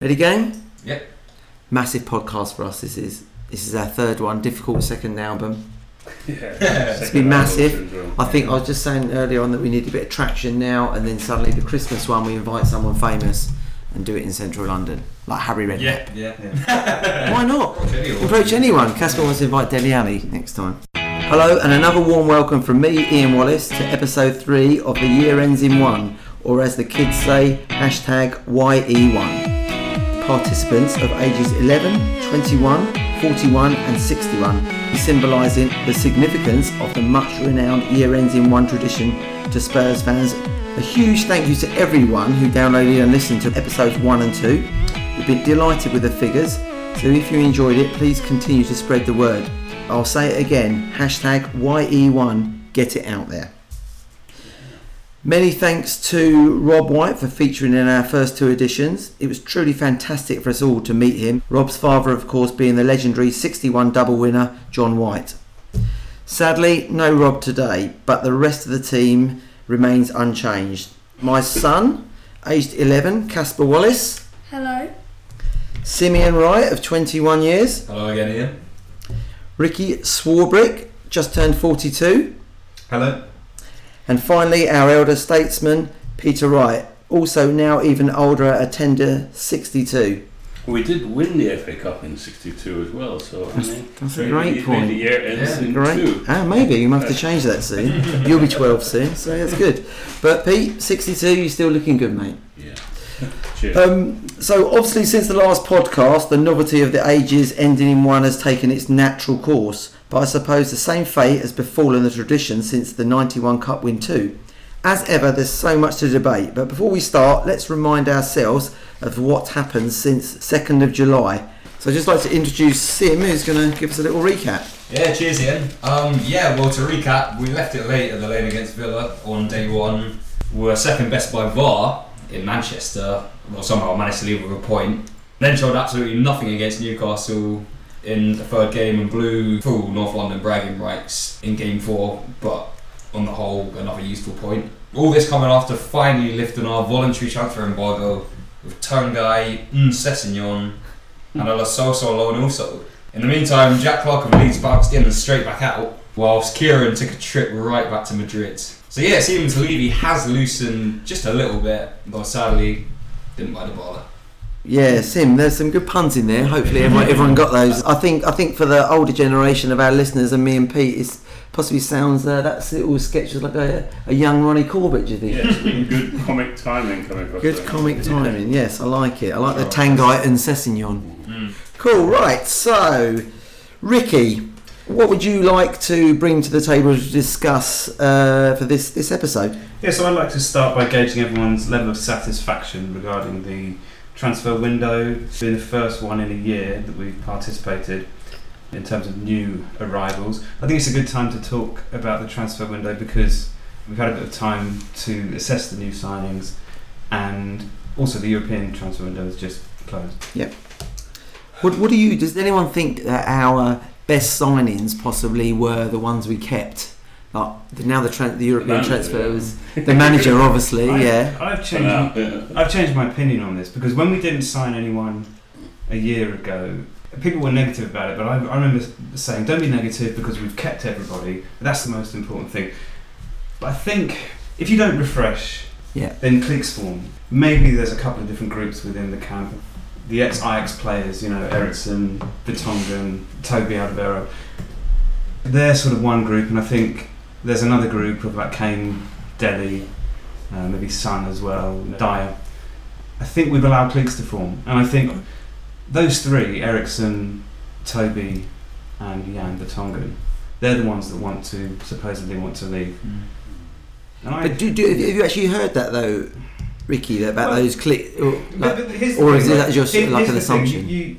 Ready, gang? Yep. Massive podcast for us. This is this is our third one. Difficult second album. Yeah, it's been massive. I think I was just saying earlier on that we need a bit of traction now, and then suddenly the Christmas one we invite someone famous and do it in central London, like Harry Redknapp. Yeah, yeah. Why not? Approach anyone. Approach anyone. Casper wants to invite Dele Alli next time. Hello, and another warm welcome from me, Ian Wallace, to episode three of The Year Ends in One, or as the kids say, hashtag YE1. Participants of ages 11, 21, 41, and 61, symbolising the significance of the much renowned Year Ends in One tradition to Spurs fans. A huge thank you to everyone who downloaded and listened to episodes 1 and 2. We've been delighted with the figures, so if you enjoyed it, please continue to spread the word. I'll say it again hashtag YE1, get it out there. Many thanks to Rob White for featuring in our first two editions. It was truly fantastic for us all to meet him. Rob's father, of course, being the legendary 61 double winner, John White. Sadly, no Rob today, but the rest of the team remains unchanged. My son, aged 11, Casper Wallace. Hello. Simeon Wright, of 21 years. Hello again, Ian. Ricky Swarbrick, just turned 42. Hello. And finally, our elder statesman, Peter Wright, also now even older at a tender 62. We did win the FA Cup in '62 as well, so I That's- mean, that's a great maybe point. The year ends Yeah, in Great. two. Ah, maybe you might have to change that soon. You'll be 12 soon, so that's good. But Pete, 62, you're still looking good, mate. Yeah. Cheers. Um, so obviously, since the last podcast, the novelty of the ages ending in one has taken its natural course. But I suppose the same fate has befallen the tradition since the 91 Cup win too. As ever, there's so much to debate. But before we start, let's remind ourselves of what happened since 2nd of July. So I'd just like to introduce Sim, who's going to give us a little recap. Yeah, cheers, Ian. Um, yeah, well, to recap, we left it late at the lane against Villa on day one. We were second best by VAR in Manchester. Well, somehow managed to leave with a point. Then showed absolutely nothing against Newcastle in the third game and blew full North London bragging rights in game four, but on the whole, another useful point. All this coming after finally lifting our voluntary transfer embargo with Tanguy, Nsessignon, and a Lo Celso alone also. In the meantime, Jack Clarke of Leeds bounced in and straight back out, whilst Kieran took a trip right back to Madrid. So yeah, it seems Levy has loosened just a little bit, but sadly didn't buy the baller. Yeah, Sim, there's some good puns in there. Hopefully, everyone, everyone got those. I think I think for the older generation of our listeners and me and Pete, it possibly sounds uh, that little sketch was like a, a young Ronnie Corbett. Do you think? yeah, some good comic timing coming across. Good there. comic timing. Yes, I like it. I like the Oh. Tanguy and Sessegnon. Cool. Right. So, Ricky, what would you like to bring to the table to discuss uh, for this this episode? Yeah, so I'd like to start by gauging everyone's level of satisfaction regarding the transfer window. It's been the first one in a year that we've participated in terms of new arrivals. I think it's a good time to talk about the transfer window because we've had a bit of time to assess the new signings and also the European transfer window has just closed. Yep. What, what do you? Does anyone think that our best signings possibly were the ones we kept? Like now the tran the European Manager, transfer yeah. was the manager, obviously. I- yeah. I've changed now, yeah. I've changed my opinion on this because when we didn't sign anyone a year ago, people were negative about it. But I, I remember saying, "Don't be negative because we've kept everybody. That's the most important thing." But I think if you don't refresh, Yeah. then cliques form. Maybe there's a couple of different groups within the camp. The ex-Ajax players, you know, Eriksen, Vertonghen, Toby Alderweireld. They're sort of one group, and I think there's another group of like Kane, Dele, uh, maybe Son as well, Dier. I think we've allowed cliques to form, and I think those three, Eriksen, Toby, and Jan Vertonghen, they're the ones that want to supposedly want to leave. And I, But do, do have you actually heard that though, Ricky, about Well, those click? Or, like, but here's the or is that just like an thing, assumption? You, you,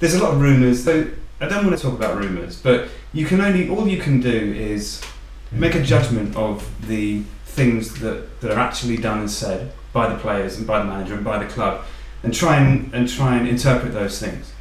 there's a lot of rumours. So I don't want to talk about rumours, but you can only all you can do is make a judgment of the things that, that are actually done and said by the players and by the manager and by the club, and try and and try and interpret those things.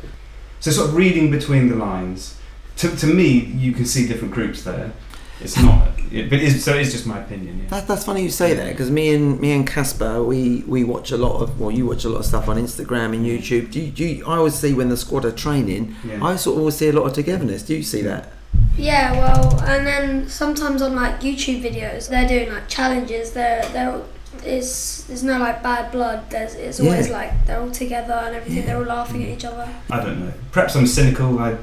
So sort of reading between the lines. To, to me, you can see different groups there. It's not it, but it's, so it's just my opinion. Yeah. That, that's funny you say that because me and me and Casper, we, we watch a lot of well, you watch a lot of stuff on Instagram and YouTube. Do you, do you, I always see when the squad are training, Yeah. I sort of always see a lot of togetherness. Do you see that? Yeah, well, and then sometimes on like YouTube videos, they're doing like challenges. They're they're it's there's no like bad blood. There's it's always Yeah. like they're all together and everything. Yeah. They're all laughing at each other. I don't know. Perhaps I'm cynical. I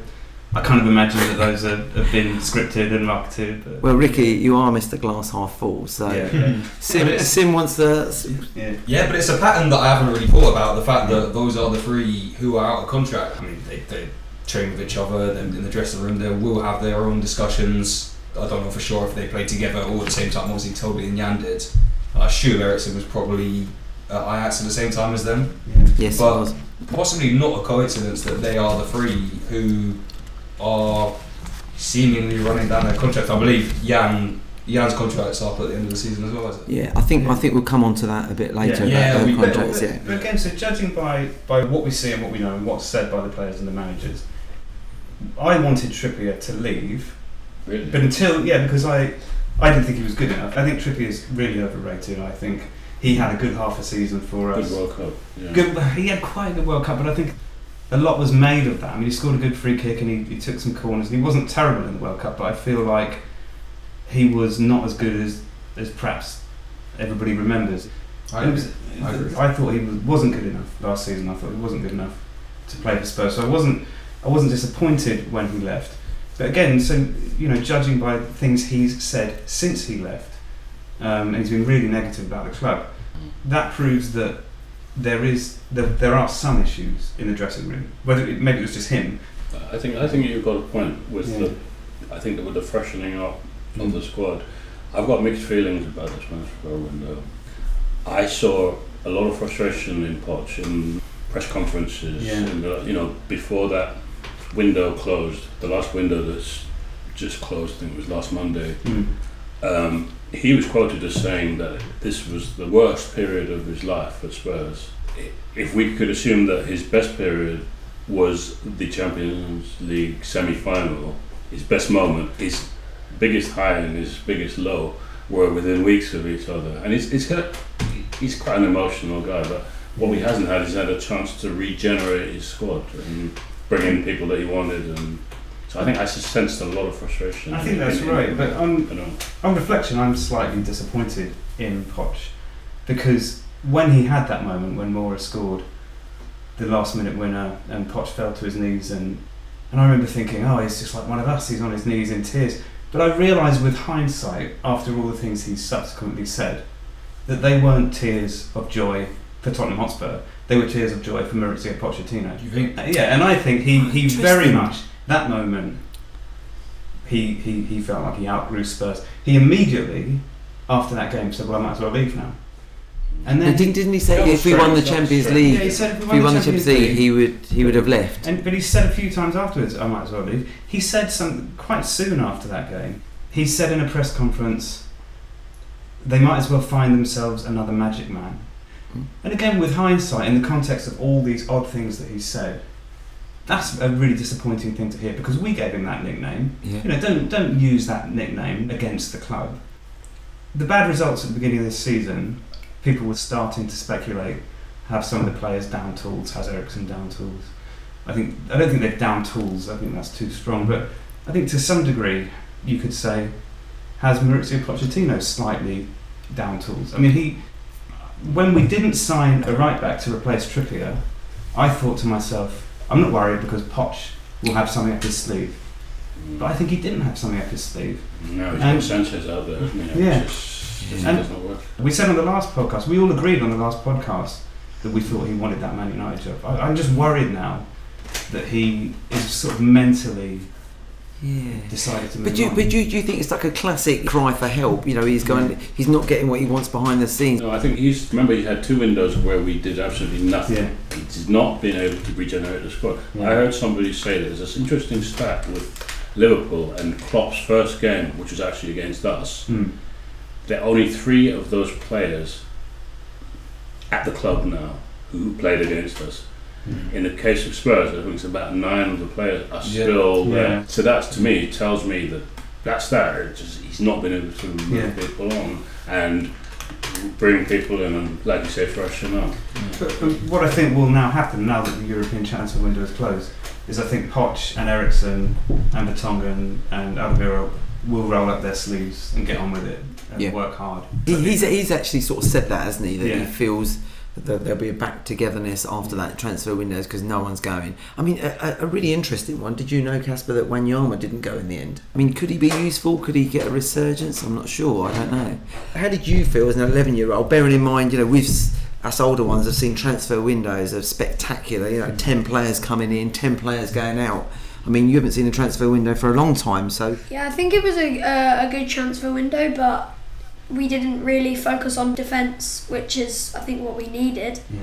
I kind of imagine that those are, have been scripted and marketed. But Well, Ricky, you are Mr. Glass half full, so yeah, Sim, Sim wants to. yeah. Yeah, but it's a pattern that I haven't really thought about. The fact that those are the three who are out of contract. I mean, they, they train with each other then in the dressing room. They will have their own discussions. I don't know for sure if they play together all at the same time. Obviously, Toby and Jan did. I assume Eriksen was probably at Ajax at the same time as them. yeah. Yes, it But- was. Possibly not a coincidence that they are the three who are seemingly running down their contract. I believe Jan Jan's contract's up at the end of the season as well. Is it? Yeah, I think I think we'll come on to that a bit later Yeah. about Yeah, we- contracts. but, Yeah, but again, so judging by, by what we see and what we know and what's said by the players and the managers, I wanted Trippier to leave, Really? but until yeah, because I I didn't think he was good enough. I think Trippier is really overrated. I think he had a good half a season for us. Good World Cup. Yeah. Good, he had quite a good World Cup, but I think a lot was made of that. I mean, he scored a good free kick and he, he took some corners. And he wasn't terrible in the World Cup, but I feel like he was not as good as, as perhaps everybody remembers. I was- I. I thought he was, wasn't good enough last season. I thought he wasn't good enough to play for Spurs. So I wasn't I wasn't disappointed when he left. But again, so you know, judging by things he's said since he left, um, and he's been really negative about the club. That proves that there is that there are some issues in the dressing room. Whether it, maybe it was just him. I think I think you've got a point with Yeah. the. I think that with the freshening up of the squad, I've got mixed feelings about this transfer window. I saw a lot of frustration in Poch in press conferences. Yeah. and, uh, you know, before that window closed, the last window that's just closed, I think it was last Monday. Um, he was quoted as saying that this was the worst period of his life at Spurs. If we could assume that his best period was the Champions League semi-final, his best moment, his biggest high and his biggest low were within weeks of each other. And got, he's quite an emotional guy, but what he hasn't had is had a chance to regenerate his squad and bring in people that he wanted. And so I think I just sensed a lot of frustration. I think that's in- right. But on you know, on reflection, I'm slightly disappointed in Poch because when he had that moment when Moura scored the last minute winner and Poch fell to his knees and and I remember thinking, oh, he's just like one of us. He's on his knees in tears. But I realised with hindsight, after all the things he subsequently said, that they weren't tears of joy for Tottenham Hotspur. They were tears of joy for Maurizio Pochettino. You think? Uh, Yeah, and I think he, he very much that moment he, he he felt like he outgrew Spurs. He immediately after that game said, "Well, I might as well leave now." And then didn't, didn't he say if we won the strange, that was Champions. League, yeah, he said if we won the Champions League, he would he would have left. and but he said a few times afterwards, "I might as well leave." He said some quite soon after that game. He said in a press conference, "They might as well find themselves another Magic Man." Mm. And again, with hindsight, in the context of all these odd things that he said, that's a really disappointing thing to hear because we gave him that nickname. Yeah. You know, don't don't use that nickname against the club. The bad results at the beginning of this season, people were starting to speculate. Have some of the players down tools? Has Eriksen down tools? I think I don't think they're down tools. I think that's too strong. But I think to some degree, you could say, has Maurizio Pochettino slightly down tools? I mean, he when we didn't sign a right back to replace Trippier, I thought to myself, I'm not worried because Poch will have something up his sleeve. But I think he didn't have something up his sleeve. No, he's And- got Sanchez out there. You know, Yeah. It just doesn't, And-. We said on the last podcast, we all agreed on the last podcast that we thought he wanted that Man United job. I, I'm just worried now that he is sort of mentally Yeah. decided to move But do you, on. but do do you think it's like a classic cry for help? You know, he's going, he's not getting what he wants behind the scenes. No, I think he's. Remember, he had two windows where we did absolutely nothing. yeah, He's not been able to regenerate the squad. Yeah. I heard somebody say that there's this interesting stat with Liverpool and Klopp's first game, which was actually against us. Hmm. There are only three of those players at the club now who played against us. In the case of Spurs, I think it's about nine of the players are Yeah. still there. Yeah. So that's to me tells me that that's that. It's just, he's not been able to move Yeah. people on and bring people in and, like you say, freshen up. But, but what I think will now happen now that the European transfer window is closed is I think Poch and Eriksen and Vertonghen and Alvaro will roll up their sleeves and get on with it and Yeah. work hard. He, he's, he's actually sort of said that, hasn't he? That he feels that there'll be a back togetherness after that transfer windows because no one's going. I mean, a, a- really interesting one. Did you know, Casper, that Wanyama didn't go in the end? I mean, could he be useful? Could he get a resurgence? I'm not sure. I don't know. How did you feel as an 11 year old? Bearing in mind, you know, we've us older ones have seen transfer windows of spectacular. You know, 10 players coming in, 10 players going out. I mean, you haven't seen a transfer window for a long time, so Yeah, I think it was a, uh, a good transfer window, but we didn't really focus on defence, which is I think what we needed Yeah.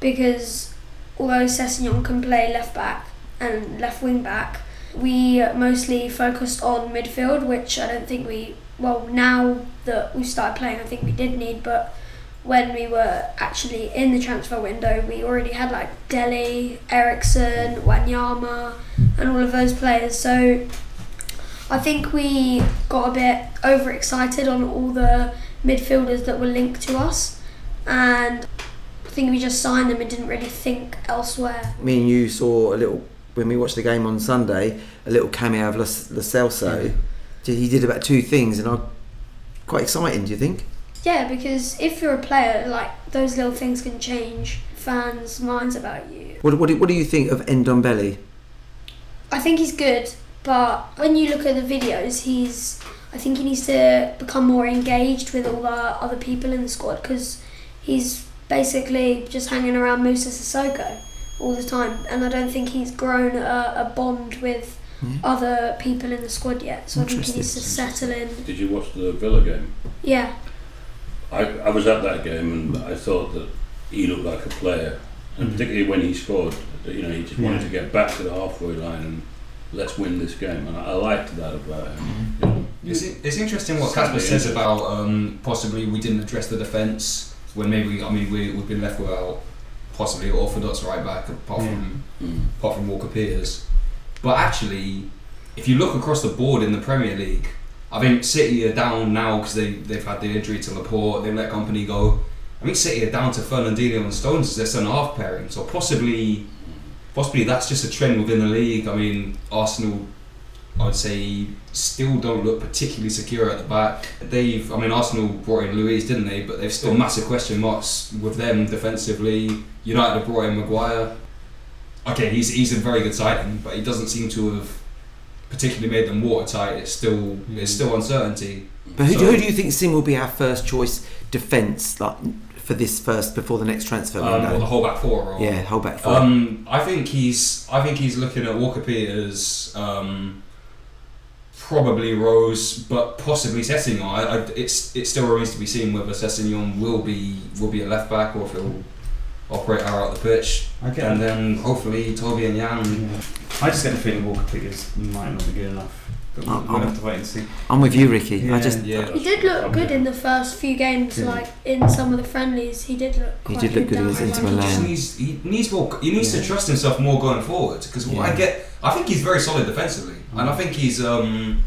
because although Sessegnon can play left back and left wing back, we mostly focused on midfield, which I don't think we well now that we started playing, I think we did need, but when we were actually in the transfer window, we already had like Dele, Eriksen, Wanyama, and all of those players. So I think we got a bit overexcited on all the midfielders that were linked to us, and I think we just signed them and didn't really think elsewhere. me and you saw a little when we watched the game on Sunday, a little cameo of Lo Celso. He did about two things, and I quite exciting. Do you think? Yeah, because if you're a player, like those little things can change fans' minds about you. What, what, do, what do you think of Ndombele? I think he's good, but when you look at the videos, he's. I think he needs to become more engaged with all the other people in the squad because he's basically just hanging around Moussa Sissoko all the time, and I don't think he's grown a, a bond with Yeah. other people in the squad yet. So I think he needs to settle in. Did you watch the Villa game? Yeah, I, I was at that game and I thought that he looked like a player, and Mhm. particularly when he scored, you know, he just wanted Yeah. to get back to the halfway line and let's win this game, and I, I liked that about him. You know. It's, it's interesting what Casper says it? about um, possibly we didn't address the defence when maybe I mean we, we've been left without possibly orthodox right back apart from Mm. apart from Walker Peters. But actually, if you look across the board in the Premier League, I think City are down now because they they've had the injury to Laporte. They've let Kompany go. I think City are down to Fernandinho and Stones as their centre half pairing. So possibly, possibly that's just a trend within the league. I mean, Arsenal, I'd say, still don't look particularly secure at the back. They've, I mean, Arsenal brought in Luiz, didn't they? But they've still massive question marks with them defensively. United have brought in Maguire. Okay, he's he's a very good signing, but he doesn't seem to have particularly made them watertight. It's still it's mm. still uncertainty. But who, So- who do you think Sim will be our first choice defence like for this first before the next transfer Um, or the whole back four. Or, yeah, hold back four. Um, I think he's. I think he's looking at Walker Peters, um, probably Rose, but possibly Sessegnon. I, I, it's it still remains to be seen whether Sessegnon will be will be a left back or if he'll operate out the pitch, I get and then hopefully Toby and Jan. Yeah. I just get the feeling Walker Peters might not be good enough. But we'll, we'll have to wait and see. I'm with you, Ricky. I just Yeah, he did look good in the first few games. Yeah. Like in some of the friendlies, he did look. He Quite did look good down against Inter line. He just needs he needs more. He needs Yeah. to trust himself more going forward because Yeah. I get. I think he's very solid defensively, and I think he's um,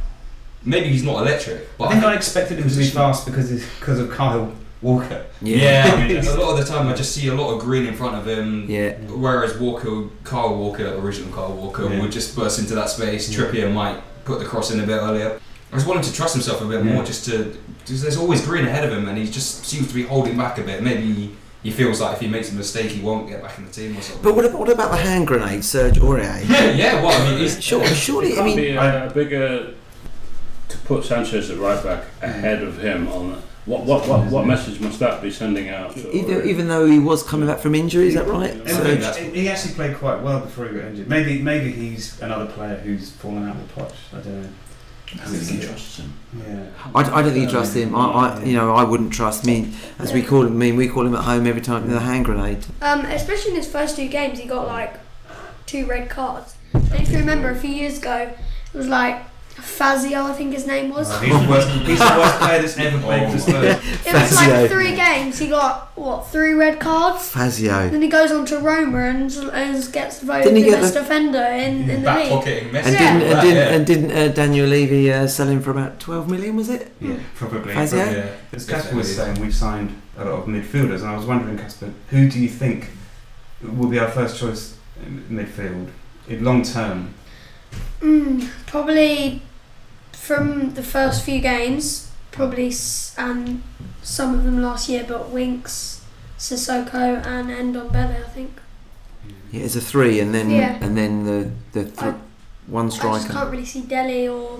maybe he's not electric, but I think I expected him to be fast because of, because of Kyle Walker. Yeah, I mean, a lot of the time I just see a lot of green in front of him. yeah. Whereas Walker, Kyle Walker, original Kyle Walker, Yeah. would just burst into that space. Yeah. Trippier might put the cross in a bit earlier. I just want him to trust himself a bit Yeah. more, just to. Because there's always green ahead of him, and he just seems to be holding back a bit. Maybe he feels like if he makes a mistake, he won't get back in the team or something. But what about, what about the hand grenade, Serge Aurier? yeah, yeah. Well, I mean, he's, Sure, It surely. I mean, be uh, a, a bigger to put Sanchez at right back ahead of him on. What what what, what message must that be sending out? to even, though he was coming back from injury, is that right? And And think he, he actually played quite well before he got injured. Maybe maybe he's another player who's fallen out of the Poch. I don't know. I think he trusts him. Yeah. I, I don't think you trust him. I, I, you know, I wouldn't trust me, as we call him. I mean, we call him at home every time the hand grenade. Um, especially in his first two games, he got like two red cards. And if you remember, a few years ago, it was like Fazio, I think his name was. Oh, he's, the worst, he's the worst player that's ever played for Oh Spurs. It was Fazio. like three games. He got what three red cards. Fazio. Then he goes on to Roma and, and gets voted Didn't he the get best the- defender in, in the Back league. pocketing Messi. And didn't, and didn't, and didn't uh, Daniel Levy uh, sell him for about 12 million, was it? Yeah, probably. Fazio? probably. Yeah. As Casper was saying, we've signed a lot of midfielders, and I was wondering, Casper, who do you think will be our first choice in midfield in long term? Mm, probably from the first few games, probably s- and some of them last year, but Winks, Sissoko, and Ndombele, I think. Yeah, it's a three, and then Yeah. and then the the th- I- one I just striker. can't really see Dele or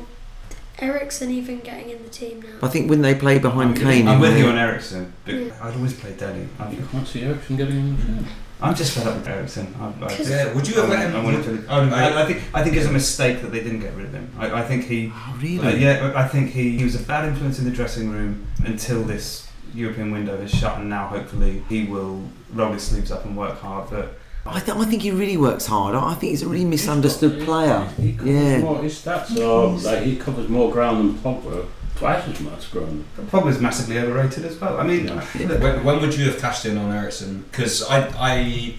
Eriksen even getting in the team now. I think when they play behind I'm- Kane, I'm in with the- you on Eriksen, but Yeah. I'd always play Dele. You I'm, can't see Eriksen getting in the team. I'm just fed up with Eriksen. I, I, Yeah, would you have I, let him- I, wanted to, I, I think I think it's a mistake that they didn't get rid of him. I, I think he Oh, really? Uh, yeah, I think he, he was a bad influence in the dressing room until this European window is shut, and now hopefully he will roll his sleeves up and work hard. But I, th- I think he really works hard. I I think he's a really misunderstood player. He covers Yeah. more, his stats are like he covers more ground than Pogba, twice as much ground. Pogba's massively overrated as well. I mean, Yeah. When, when would you have cashed in on Eriksen? Because I, I,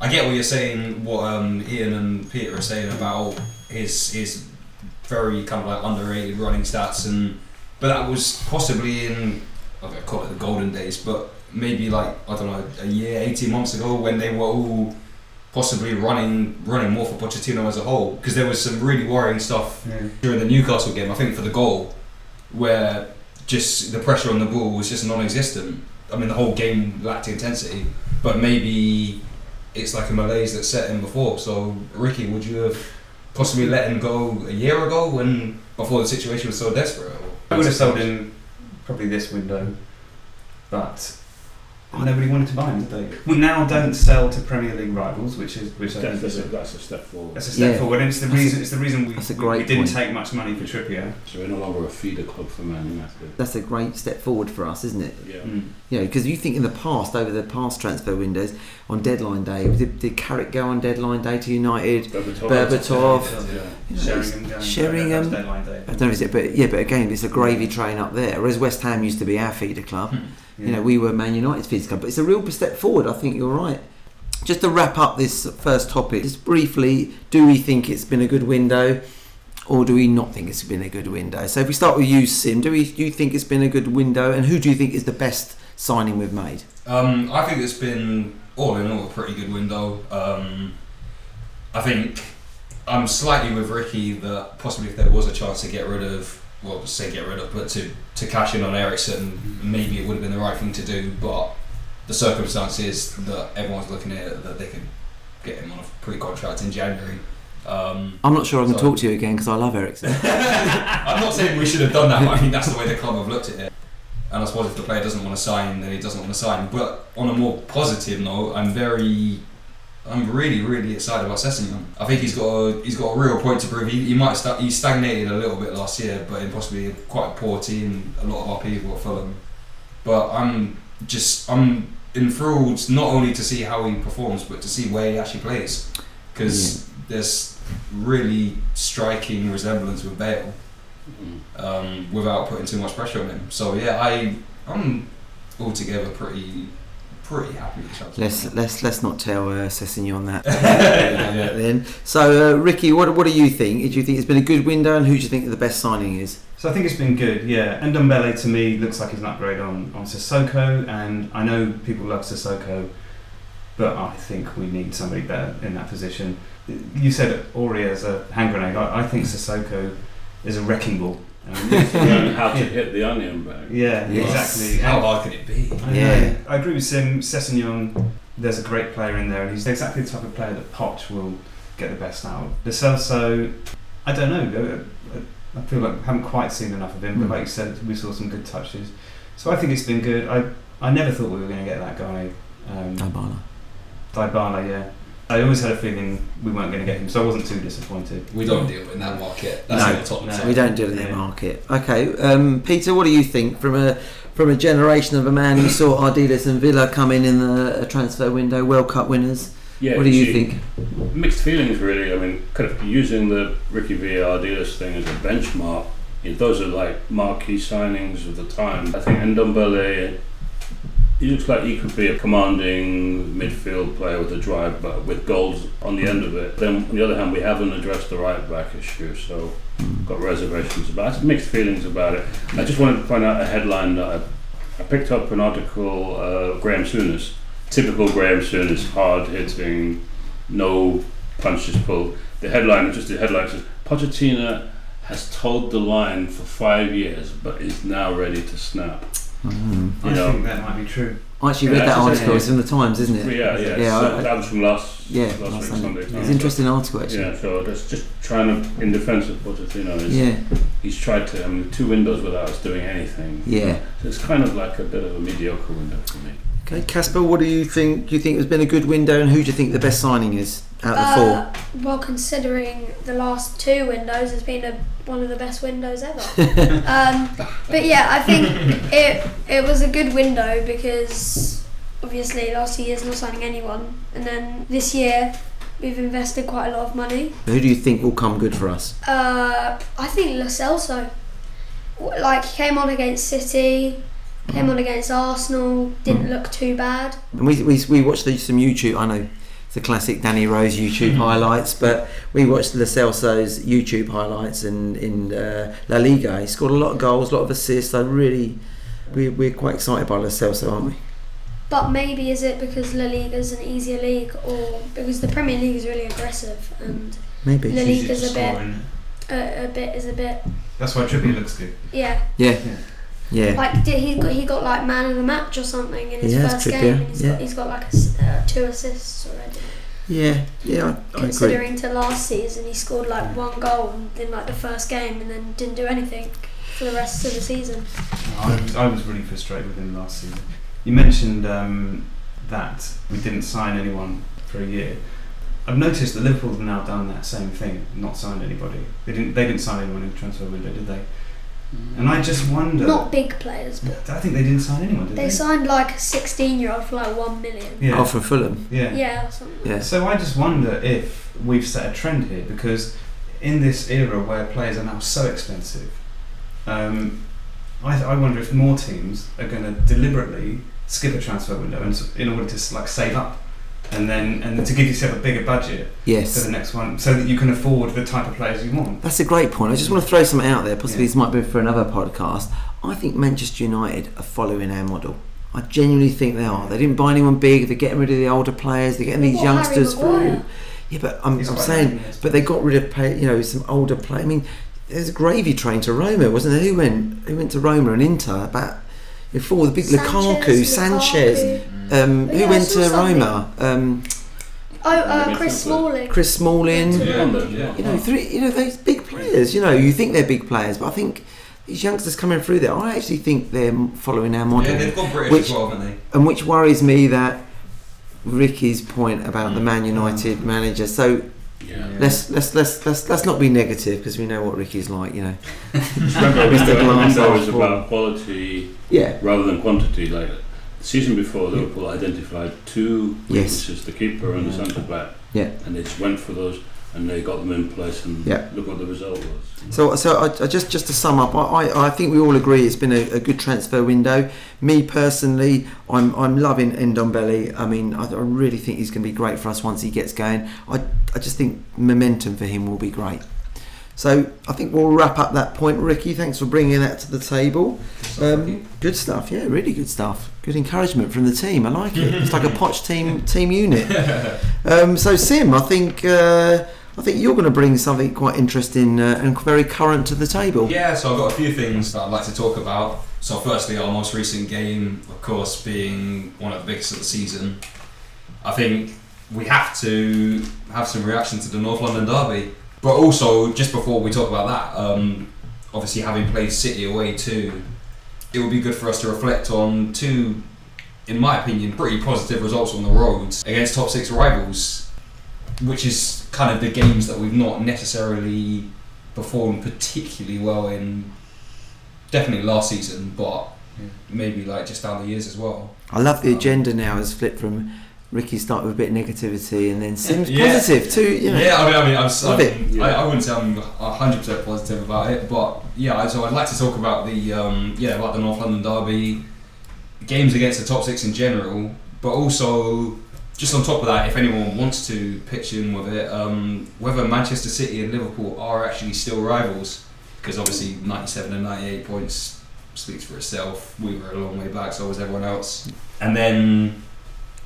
I get what you're saying. What um, Ian and Peter are saying about his his very kind of like underrated running stats, and but that was possibly in I don't call it the golden days, but maybe like I don't know a year, eighteen months ago when they were all possibly running running more for Pochettino as a whole. Because there was some really worrying stuff yeah. during the Newcastle game, I think for the goal, where just the pressure on the ball was just non-existent. I mean, the whole game lacked intensity, but maybe it's like a malaise that set in before. So, Ricky, would you have possibly let him go a year ago when before the situation was so desperate? I would have sold him probably this window, but nobody wanted to buy him, did they? We now don't sell to Premier League rivals, which is which I think That's, is a, a, that's a step forward. that's a step Yeah. forward, and it's the That's a- reason it's the reason we, we- we didn't point. take much money for Trippier. So we're no longer a feeder club for Man United. That's a great step forward for us, isn't it? Yeah. Mm. You know, because you think in the past, over the past transfer windows, on deadline day, did, did Carrick go on deadline day to United? Berbatov. Berbatov. Yeah. You know, Sheringham, Sheringham. that was deadline day. I don't know if it, but yeah, but again, it's a gravy train up there. Whereas West Ham used to be our feeder club. You know, we were Man United's feeder club, but it's a real step forward. I think you're right. Just to wrap up this first topic, just briefly, do we think it's been a good window, or do we not think it's been a good window? So if we start with you, Sim, do we do you think it's been a good window, and who do you think is the best signing we've made? Um, I think it's been all in all a pretty good window. Um, I think I'm slightly with Ricky that possibly if there was a chance to get rid of, well, say get rid of, but to, to cash in on Eriksen, maybe it would have been the right thing to do. But the circumstances that everyone's looking at that they could get him on a pre-contract in January. Um, I'm not sure I can So- talk to you again because I love Eriksen. I'm not saying we should have done that, but I think that's the way the club have looked at it. And I suppose if the player doesn't want to sign, then he doesn't want to sign. But on a more positive note, I'm very, I'm really, really excited about Sessegnon. I think he's got a, he's got a real point to prove. He, he might sta- he stagnated a little bit last year, but in possibly quite a poor team. A lot of our people at Fulham. But I'm just I'm enthralled not only to see how he performs, but to see where he actually plays, because there's really striking resemblance with Bale um, without putting too much pressure on him. So yeah, I I'm altogether pretty pretty happy with Chelsea. Let's let's let's not tell uh, Sessegnon that. Yeah. then. So uh, Ricky, what what do you think? Do you think it's been a good window, and who do you think the best signing is? So I think it's been good, yeah. And Ndombele to me looks like he's an upgrade on, on Sissoko, and I know people love Sissoko, but I think we need somebody better in that position. You said Aurier as a hand grenade. I, I think Sissoko is a wrecking ball. Um, Learn how to hit the onion bag. yeah, Yes. exactly. How hard can it be? I, Yeah. know. I agree with Sim. Sessegnon, there's a great player in there, and he's exactly the type of player that Poch will get the best out of. The Celso, I don't know. I- I feel like I haven't quite seen enough of him, but Mm. like you said, we saw some good touches. So I think it's been good. I I never thought we were going to get that guy, um, Dybala. Dybala. Yeah, I always had a feeling we weren't going to get him, so I wasn't too disappointed. We don't deal in that market. That's No, in the top. no. We don't deal in the Yeah. market. Okay, um, Peter, what do you think from a from a generation of a man who saw Ardiles and Villa come in in the transfer window, World Cup winners? Yeah, what do you see, think? Mixed feelings, really. I mean, kind of using the Ricky VAR dealers thing as a benchmark. You know, those are like marquee signings of the time. I think Ndombele, he looks like he could be a commanding midfield player with a drive, but with goals on the end of it. Then, on the other hand, we haven't addressed the right back issue, so got reservations about it. Mixed feelings about it. I just wanted to point out a headline that I, I picked up an article, uh, Graham Souness, typical Graham Souness, hard hitting, no punches pulled. The headline, just the headline says, Pochettino has told the line for five years, but is now ready to snap. Mm. You I know. think that might be true. I actually Yeah, read that article. It's in the Times, isn't it? Yeah, yeah. Yeah, so I- that was from last, Yeah, last, last week, Sunday. Sunday. It's an interesting article actually. Yeah, so that's just trying to, in defence of Pochettino, is Yeah, he's tried to, I mean, two windows without us doing anything. yeah. So it's kind of like a bit of a mediocre window for me. Okay, Casper, what do you think? Do you think it's been a good window, and who do you think the best signing is out of the four? Uh, well, considering the last two windows, it's been a, one of the best windows ever. um, but yeah, I think it it was a good window because obviously last year's not signing anyone, and then this year we've invested quite a lot of money. Who do you think will come good for us? Uh, I think Lo Celso, like he came on against City, came on against Arsenal, didn't hmm. look too bad. And we, we, we watched the, some YouTube. I know it's the classic Danny Rose YouTube hmm. highlights, but we watched Lo Celso's YouTube highlights in in uh, La Liga. He scored a lot of goals, a lot of assists. I really, we, we're quite excited by Lo Celso, aren't we? But maybe is it because La Liga is an easier league, or because the Premier League is really aggressive and Maybe. La It's easy Liga's a bit, score, isn't uh, it? a, a bit is a bit, That's why Trippier looks good. yeah. Yeah, Yeah. Yeah. Like did he got he got like man of the match or something in his He has, first Trippier, game, and he's yeah. got he's got like a s uh, two assists already. Yeah, yeah, I, I agree. Considering to last season, he scored like one goal in like the first game, and then didn't do anything for the rest of the season. I was, I was really frustrated with him last season. You mentioned um, that we didn't sign anyone for a year. I've noticed that Liverpool have now done that same thing, not signed anybody. They didn't. They didn't sign anyone in the transfer window, did they? And I just wonder. Not big players, but I think they didn't sign anyone, did they? they signed like a 16 year old for like one million. Yeah. Oh, for Fulham. yeah. Yeah, or something. Yeah. So I just wonder if we've set a trend here because in this era where players are now so expensive, um, I, I wonder if more teams are going to deliberately skip a transfer window and, in order to like save up and then and to give yourself a bigger budget yes. for the next one so that you can afford the type of players you want. That's a great point. I just want to throw something out there. Possibly Yeah. this might be for another podcast. I think Manchester United are following our model. I genuinely think they are. They didn't buy anyone big. They're getting rid of the older players. They're getting these What, youngsters through. Yeah, but I'm, I'm saying, young, but they got rid of play, you know some older play. I mean, there's a gravy train to Roma, wasn't there? Who went? Who went to Roma and Inter? About before the big Lukaku, Sanchez. Lukaku. Um, who yeah, I went saw to something. Roma? Um, Oh, uh, Chris. Smalling. Chris Smalling. Yeah, yeah. You know, three. You know, those big players. You know, you think they're big players, but I think these youngsters coming through there, I actually think they're following our model, Yeah, they've gone British Which- as well, haven't they? and which worries me that Ricky's point about the Man United manager. So Yeah. let's let's let's let's let's not be negative because we know what Ricky's like. You know. Just remember, Mr. window, Glass window is about quality Yeah. rather than quantity. Like the season before, Liverpool identified two Yes. weaknesses: the keeper and the centre back. Yeah. And they just went for those, and they got them in place, and Yeah. look what the result was. So, so I, I just just to sum up, I, I, think we all agree it's been a, a good transfer window. Me personally, I'm I'm loving Ndombele. I mean, I, I really think he's going to be great for us once he gets going. I I just think momentum for him will be great. So I think we'll wrap up that point, Ricky. Thanks for bringing that to the table. Um, good stuff, yeah, really good stuff. Good encouragement from the team. I like it. It's like a Poch team team unit. Um, so Sim, I think uh, I think you're going to bring something quite interesting uh, and very current to the table. Yeah, so I've got a few things that I'd like to talk about. So, firstly, our most recent game, of course, being one of the biggest of the season. I think we have to have some reaction to the North London derby. But also, just before we talk about that, um, obviously having played City away too, it would be good for us to reflect on two, in my opinion, pretty positive results on the road against top six rivals, which is kind of the games that we've not necessarily performed particularly well in definitely last season, but Yeah. maybe like just down the years as well. I love the agenda now has flipped from Ricky started with a bit of negativity and then Sim's Yeah. positive too. You know. Yeah, I mean, I mean, I'm, I'm- it. I, I wouldn't say I'm 100 percent positive about it, but yeah. So I'd like to talk about the um, yeah, about the North London derby, games against the top six in general, but also just on top of that, if anyone wants to pitch in with it, um, whether Manchester City and Liverpool are actually still rivals, because obviously 97 and 98 points speaks for itself. We were a long way back, so was everyone else, and then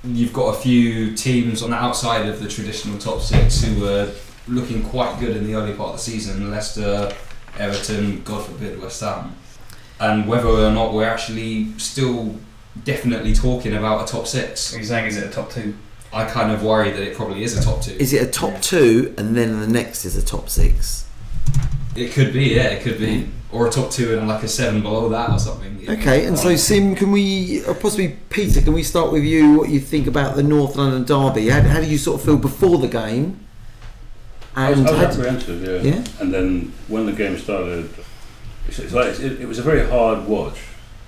you've got a few teams on the outside of the traditional top six who were looking quite good in the early part of the season Leicester, Everton, God forbid, West Ham. And whether or not we're actually still definitely talking about a top six, Are you saying is it a top two? I kind of worry that it probably is a top two. Is it a top two and then the next is a top six? It could be, yeah, it could be. Or a top two and like a seven below that or something. Okay, and so Sim, can we, or possibly Peter, can we start with you? What you think about the North London derby? How, how did you sort of feel before the game? I was, And I was had- apprehensive, yeah. yeah, And then when the game started, it's, it's like it, it was a very hard watch,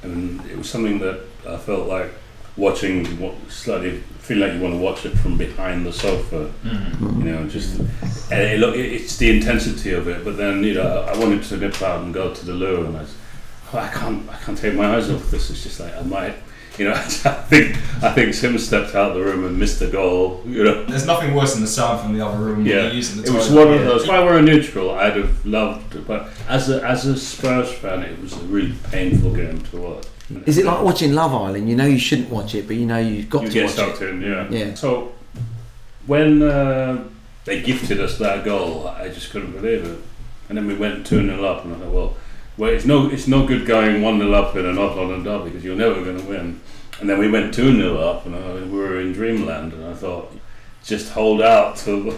and it was something that I felt like watching, what slightly feel like you want to watch it from behind the sofa. Mhm. You know, just and it, look, it's the intensity of it. But then you know, I wanted to nip out and go to the loo, and I, was, oh, I can't, I can't take my eyes off this. It's just like I might, you know. I think, I think Sim stepped out of the room and missed the goal. You know. There's nothing worse than the sound from the other room Yeah, when you're using the It was one of those. If I were a neutral, I'd have loved it. But as a as a Spurs fan, it was a really painful game to watch. Is it like watching Love Island? You know you shouldn't watch it, but you know you've got you to get watch sucked it. in? Yeah. Yeah. So when uh, they gifted us that goal, I just couldn't believe it. And then we went two 0 up, and I thought, well, well, it's no it's no good going one 0 up in a North London derby because you're never going to win. And then we went two 0 up, and I, we were in dreamland, and I thought, just hold out till.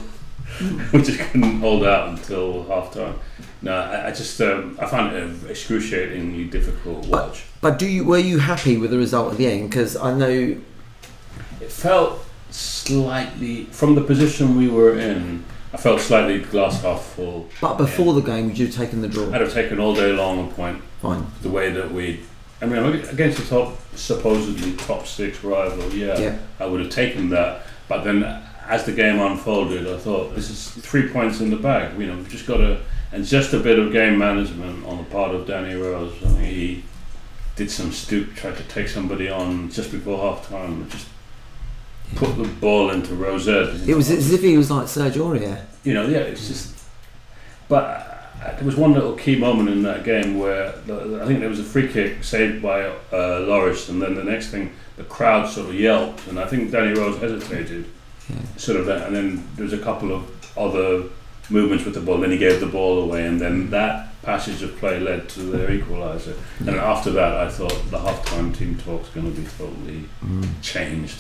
we just couldn't hold out until half time. No, I, I just um, I found it an excruciatingly difficult watch. But do you were you happy with the result at the end? Because I know It felt slightly from the position we were in. I felt slightly glass half full. But before the game, would you have taken the draw? I'd have taken all day long a point Fine. the way that we. I mean, against the top, supposedly top six rival, yeah, Yeah. I would have taken that. But then, as the game unfolded, I thought this is three points in the bag. You know, we've just got to, and just a bit of game management on the part of Danny Rose. I mean, he did some stoop, tried to take somebody on just before half time, and just put the ball into Rosette. It was as if he was like Serge Aurier. you know, yeah, it's just. But uh, there was one little key moment in that game where the, I think there was a free kick saved by uh, Loris, and then the next thing the crowd sort of yelped, and I think Danny Rose hesitated, Yeah. sort of, that, and then there was a couple of other movements with the ball. Then he gave the ball away, and then that passage of play led to their equaliser. And after that, I thought the half-time team talk's going to be totally Mm. changed.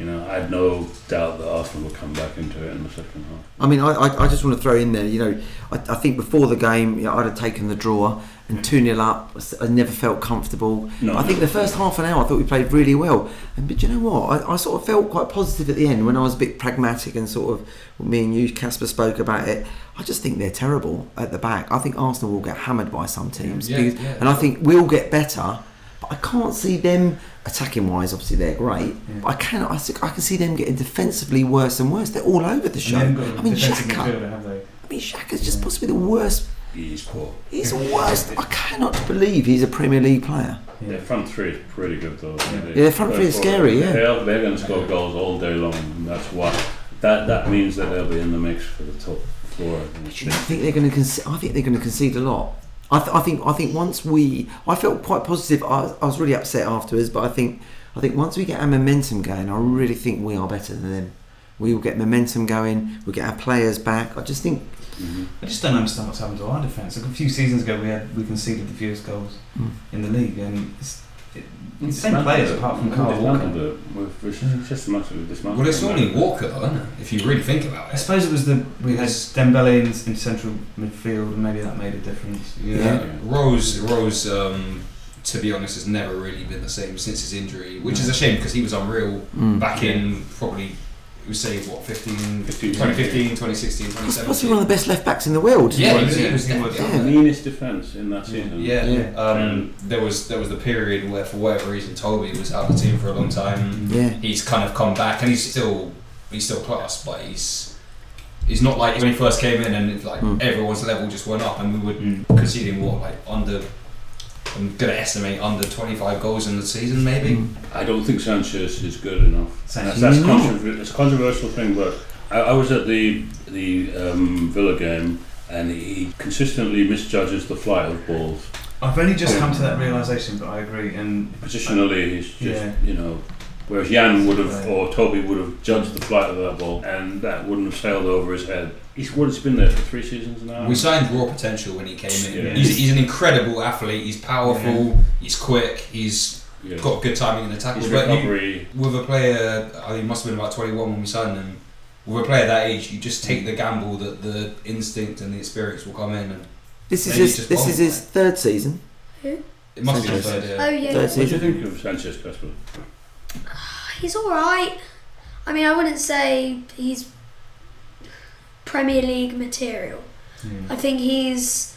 You know, I had no doubt that Arsenal would come back into it in the second half. I mean, I, I, I just want to throw in there, you know, I, I think before the game, you know, I'd have taken the draw and 2 0 up. I never felt comfortable. No, I think the first half an hour, I thought we played really well. And But you know what? I, I sort of felt quite positive at the end when I was a bit pragmatic and sort of, me and you, Casper, spoke about it. I just think they're terrible at the back. I think Arsenal will get hammered by some teams. Yeah, because- yeah, and I think we'll get better. But I can't see them attacking wise. Obviously, they're great. Yeah. But I can I, see- I can see them getting defensively worse and worse. They're all over the show. they haven't got a I mean, defensive Xhaka. midfielder, have they? I mean, Xhaka's just possibly the worst. He's poor. He's the worst. I cannot believe he's a Premier League player. Their front three is pretty good though. Yeah. They- Yeah, their front three is scary, yeah. They're, they're going to score goals all day long, and that's why. That that means that they'll be in the mix for the top four. I think. But you know, I think they're going to. Conce- I think they're going to concede a lot. I, th- I think. I think once we, I felt quite positive. I, was- I was really upset afterwards, but I think. I think once we get our momentum going, I really think we are better than them. We will get momentum going. We'll get our players back. I just think. Mhm. I just don't understand what's happened to our defence. Like a few seasons ago, we had we conceded the fewest goals Mm. in the league, and it's, it, it's the same players apart from Carl Dismantled Walker. it. We've- It's just a matter of dismantling. Well, it's only Walker, though, isn't it? If you really think about it. I suppose it was the we had Yes. Dembele in, in central midfield, and maybe that made a difference. Yeah. Rose, Rose, um, to be honest, has never really been the same since his injury, which is a shame because he was unreal Mm. back in probably we say what 15, 15, 2015, 2016, He's 2017. possibly one of the best left backs in the world. Yeah, He he was, was, he was he was, yeah. up there. meanest defence in that season. Yeah, Yeah. Um, there was there was the period where, for whatever reason, Toby was out of the team for a long time. Yeah. He's kind of come back, and he's still he's still class, but he's he's not like when he first came in, and it's like Mm. everyone's level just went up, and we were Mm. conceding what like under. I'm gonna estimate under 25 goals in the season, maybe. Mm. I don't think Sanchez is good enough. Sanchez That's, that's is not. controver- it's a controversial thing, but I, I was at the the um, Villa game, and he consistently misjudges the flight of balls. I've only just come to that realization, but I agree. And Positionally, he's just Yeah. you know. Whereas Jan would have, Right. or Toby would have judged the flight of that ball, and that wouldn't have sailed over his head. He's what? He's been there for three seasons now. We signed raw potential when he came in. Yeah. He's, he's an incredible athlete. He's powerful. He's quick. He's yeah. got good timing in the tackles. His But you- recovery. with a player, I think he must have been about 21 when we signed him. With a player that age, you just take the gamble that the instinct and the experience will come in, and This is his, this is his third season. Who? it must be the Sanchez. third. Oh Yeah. yeah, Third What do you think of Sanchez Casper? He's all right. I mean, I wouldn't say he's Premier League material. Hmm. I think he's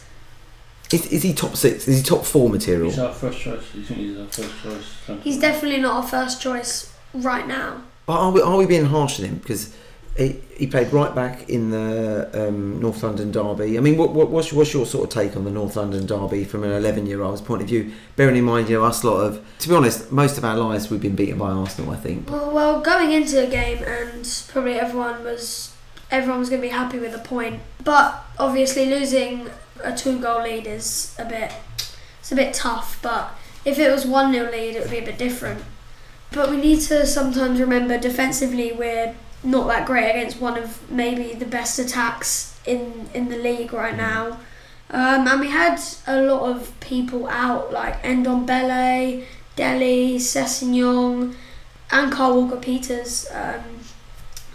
Is, is he top six? Is he top four material? He's our first choice. You think he's our first choice? he's definitely not our first choice right now. But are we, are we being harsh on him? Because he, he played right back in the um, North London derby. I mean, what, what, what's, what's your sort of take on the North London derby from an 11 year old's point of view? Bearing in mind, you know, us lot of, to be honest, most of our lives we've been beaten by Arsenal, I think. Well, well, going into the game, and probably everyone was everyone was going to be happy with the point. But obviously, losing a two goal lead is a bit it's a bit tough. But if it was one 0 lead, it would be a bit different. But we need to sometimes remember defensively we're not that great against one of maybe the best attacks in in the league right now. Um, and we had a lot of people out like Endon Bele, Dele, Sessegnon, and Carl Walker Peters. Um,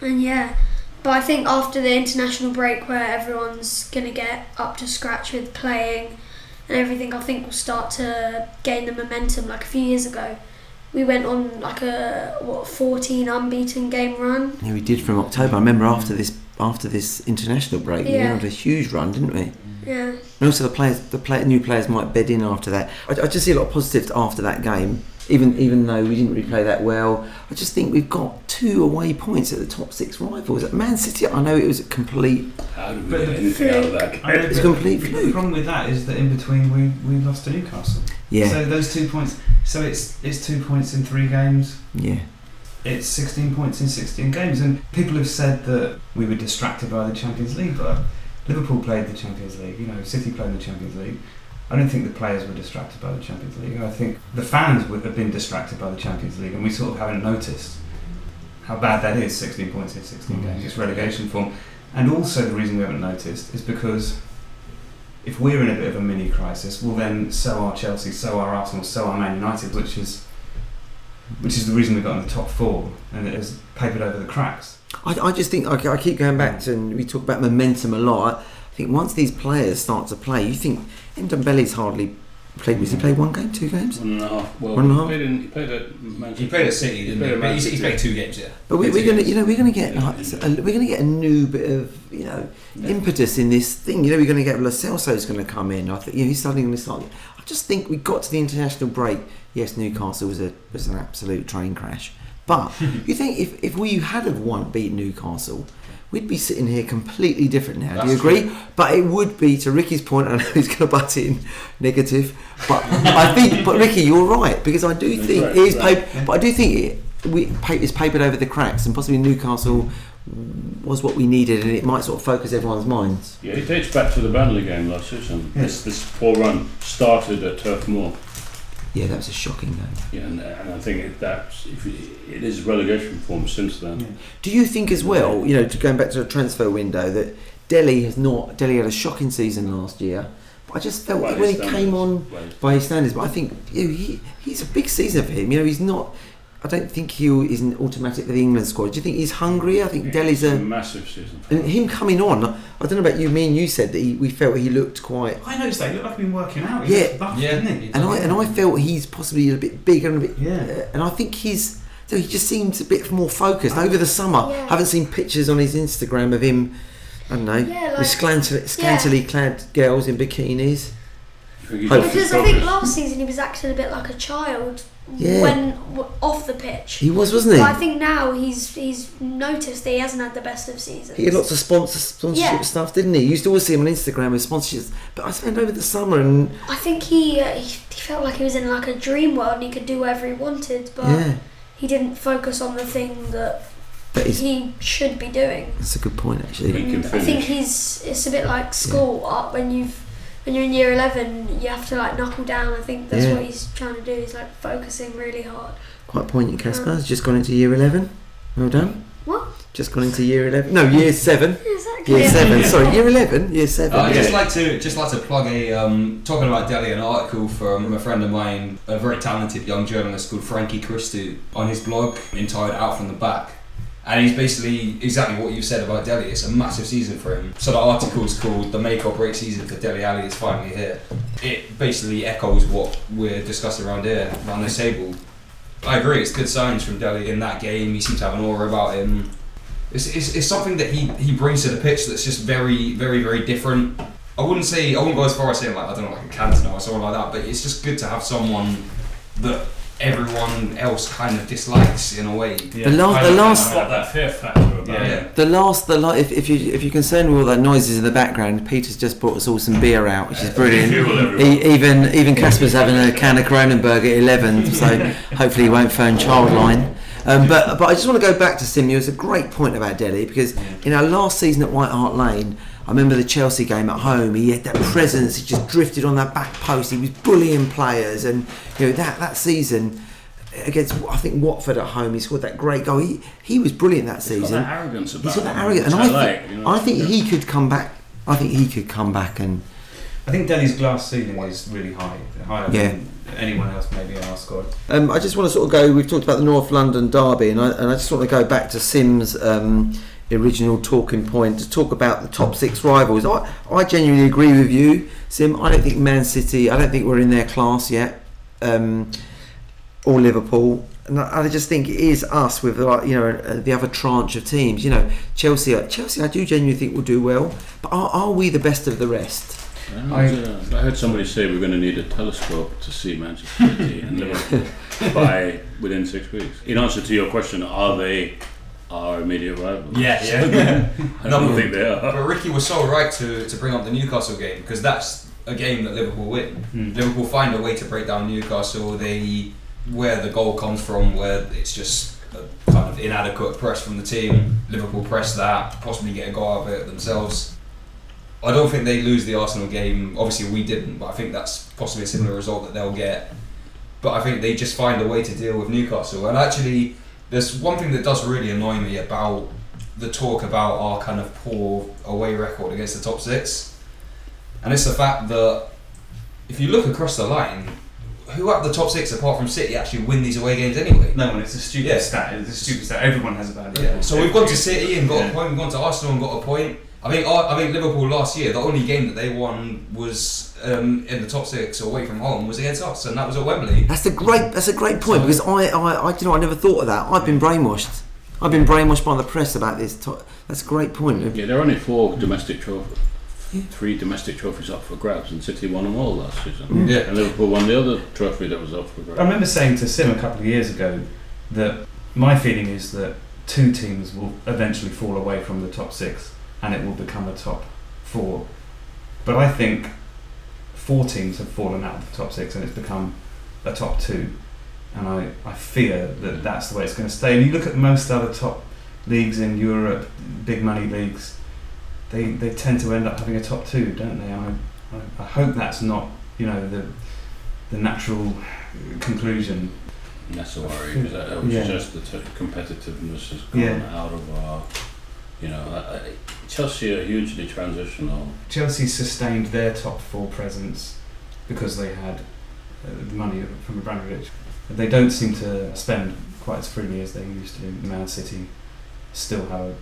and yeah, but I think after the international break where everyone's going to get up to scratch with playing and everything, I think we'll start to gain the momentum like a few years ago. We went on like a what 14 unbeaten game run. Yeah, we did from October. I remember after this after this international break, we Yeah. had a huge run, didn't we? Yeah. And also the players, the play, new players might bed in after that. I, I just see a lot of positives after that game. Even even though we didn't really play that well, I just think we've got two away points at the top six rivals. At Man City, I know it was a complete. How did we But get the anything out of that I know, game? It's a but complete The problem with that is that in between we, we lost to Newcastle. Yeah, So those two points. So it's it's two points in three games. yeah. It's 16 points in 16 games, and people have said that we were distracted by the Champions League, but Liverpool played the Champions League. You know, City played the Champions League. I don't think the players were distracted by the Champions League. I think the fans would have been distracted by the Champions League, and we sort of haven't noticed how bad that is. 16 points in 16 Mm. games. It's relegation form, and also the reason we haven't noticed is because if we're in a bit of a mini crisis, well then so are Chelsea, so are Arsenal, so are Man United, which is which is the reason we got in the top four, and it has papered over the cracks. I, I just think I, I keep going back to, and we talk about momentum a lot. I, I think once these players start to play, you think Ndombele's hardly played. Was he played one game, two games? One and a half. Well, One and a he played in. He played at Manchester. He played at City, didn't he? at But he's, he's played two games, yeah. But we, we're gonna, you know, we're gonna get Yeah, like, yeah. a, we're gonna get a new bit of, you know, Yeah. impetus in this thing. You know, we're gonna get Lo Celso's gonna come in. I think you know, he's starting to start. I just think we got to the international break. Yes, Newcastle was a was an absolute train crash. But you think if, if we had have won beat Newcastle, we'd be sitting here completely different now. Do you That's agree? But it would be to Ricky's point. I know he's going to butt in negative, but I think. But Ricky, you're right because I do That's think right, it is right. paper, but I do think it, we pa- it's papered over the cracks, and possibly Newcastle was what we needed, and it might sort of focus everyone's minds. Yeah, it dates back to the Burnley game last season. Yeah. This this poor run started at Turf Moor. Yeah, that was a shocking game. Yeah, and, and I think it, that's if it, it is relegation form since then. Yeah. Do you think as well, you know, to going back to the transfer window, that Dele has not Dele had a shocking season last year, but I just felt Well, when he his came on by his standards, but I think you know, he he's a big season for him. You know, he's not. I don't think he is an automatic for the England squad. Do you think he's hungry? I think Dele's it's a. massive season. And him. him coming on, I don't know about you. Me and you said that he, we felt he looked quite I noticed that. He looked like he'd been working out. He Yeah. looked buff, Yeah. didn't he? and I and I felt he's possibly a bit bigger and a bit. Yeah. Uh, and I think he's So he just seems a bit more focused over the summer. Yeah. I haven't seen pictures on his Instagram of him. I don't know, Yeah, like- with scantily, scantily clad girls in bikinis. Because I think last season he was acting a bit like a child Yeah. when w- off the pitch. He was, wasn't he? But I think now he's he's noticed that he hasn't had the best of seasons. He had lots of sponsor, sponsorship Yeah. stuff, didn't he? You used to always see him on Instagram with sponsorships. But I spent over the summer and I think he, uh, he he felt like he was in like a dream world and he could do whatever he wanted, but yeah, he didn't focus on the thing that but he should be doing. that's a good point actually. He can And I think he's it's a bit like school up when you've when you're in year eleven you have to like knuckle down. I think that's Yeah. what he's trying to do. He's like focusing really hard. Quite poignant, Casper. Has just gone into year eleven. Well done. What? Just gone into year eleven. No, year seven. Exactly. Year Yeah. seven. Sorry, year eleven. Year seven. Uh, I'd yeah. just like to just like to plug a um, talking about Dele, an article from a friend of mine, a very talented young journalist called Frankie Christou, on his blog entitled "Out from the Back," and he's basically exactly what you've said about Dele. It's a massive season for him. So the article's called "The Make or Break Season for Dele Alli is finally here." It basically echoes what we're discussing around here around this table. I agree. It's good signs from Dele in that game. He seems to have an aura about him. It's, it's, it's something that he, he brings to the pitch that's just very, very, very different. I wouldn't say, I wouldn't go as far as saying, like, I don't know, like a Cantona or someone like that, but it's just good to have someone that everyone else kind of dislikes in a way. The last, the last, Got that fear factor about Yeah. Yeah. the last, the la- if, if you if you're concerned with all that noises in the background, Peter's just brought us all some beer out, which is brilliant. Fuel everyone. E- even even Casper's having a can of Kronenbourg at eleven, so hopefully he won't phone Childline. Um, but but I just want to go back to Simu. It's a great point about Dele because in our last season at White Hart Lane, I remember the Chelsea game at home. He had that presence. He just drifted on that back post. He was bullying players, and you know that that season against I think Watford at home, he scored that great goal. He he was brilliant that He's got season. that arrogance about He's got that him, arrogance, and I, I, like. think you know. I think he could come back. I think he could come back and I think Dele's glass ceiling is really high, higher Yeah. than anyone else maybe in our squad. Um, I just want to sort of go. We've talked about the North London derby, and I, and I just want to go back to Sim's um, original talking point to talk about the top six rivals. I, I genuinely agree with you, Sim. I don't think Man City. I don't think we're in their class yet, um, or Liverpool. And I, I just think it is us with like you know uh, the other tranche of teams. You know, Chelsea. Chelsea, I do genuinely think will do well, but are, are we the best of the rest? I, I heard somebody say we're going to need a telescope to see Manchester City and Liverpool by within six weeks. In answer to your question, are they our immediate rivals? Yeah, yeah. I don't think they are. But Ricky was so right to, to bring up the Newcastle game because that's a game that Liverpool win. Hmm. Liverpool find a way to break down Newcastle. They where the goal comes from, where it's just a kind of inadequate press from the team. Liverpool press that, possibly get a goal out of it themselves. I don't think they lose the Arsenal game. Obviously, we didn't, but I think that's possibly a similar result that they'll get. But I think they just find a way to deal with Newcastle. And actually, there's one thing that does really annoy me about the talk about our kind of poor away record against the top six, and it's the fact that if you look across the line, who of the top six apart from City actually win these away games anyway? No one. It's a stupid Yeah. stat. It's a stupid stat. Everyone has a bad Yeah. record. So we've gone to City and got Yeah. a point. We've gone to Arsenal and got a point. I think I think Liverpool last year, the only game that they won was um, in the top six away from home was against us, and that was at Wembley. That's a great. That's a great point because I, I, I, you know, I never thought of that. I've been brainwashed. I've been brainwashed by the press about this. To- that's a great point. Yeah, there are only four domestic trophies. Three domestic trophies up for grabs, and City won them all last season. Mm. Yeah. And Liverpool won the other trophy that was up for grabs. I remember saying to Sim a couple of years ago that my feeling is that two teams will eventually fall away from the top six and it will become a top four. But I think four teams have fallen out of the top six and it's become a top two. And I, I fear that that's the way it's going to stay. And you look at most other top leagues in Europe, big money leagues, they, they tend to end up having a top two, don't they? And I, I, I hope that's not, you know, the, the natural conclusion. That's a worry because that was Yeah. just the t- competitiveness has gone Yeah. out of our. You know, I, I, Chelsea are hugely transitional. Chelsea sustained their top four presence because they had uh, the money from Abramovich. They don't seem to spend quite as freely as they used to. Man City still have a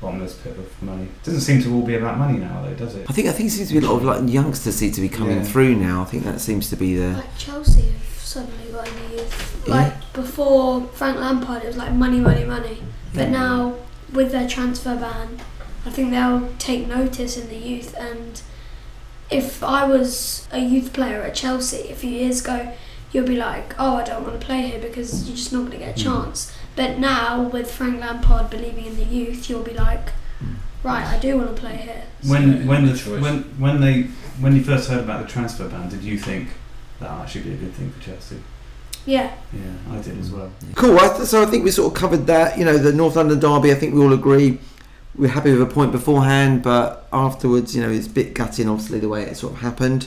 bottomless pit of money. It Doesn't seem to all be about money now, though, does it? I think I think it seems to be a lot of like youngsters seem to be coming Yeah. through now. I think that seems to be the. Like Chelsea have suddenly got a new youth. Yeah. Like before Frank Lampard, it was like money, money, money. But Yeah. now with their transfer ban, I think they'll take notice in the youth. And if I was a youth player at Chelsea a few years ago, you'll be like, oh, I don't want to play here because you're just not going to get a hmm. chance. But now with Frank Lampard believing in the youth, you'll be like, right, I do want to play here. When So, when the the, when when they when you first heard about the transfer ban, did you think that would actually be a good thing for Chelsea? Yeah. Yeah, I did as well. Cool. I th- so I think we sort of covered that. You know, the North London derby. I think we all agree we're happy with a point beforehand, but afterwards, you know, it's a bit gutting. Obviously, the way it sort of happened.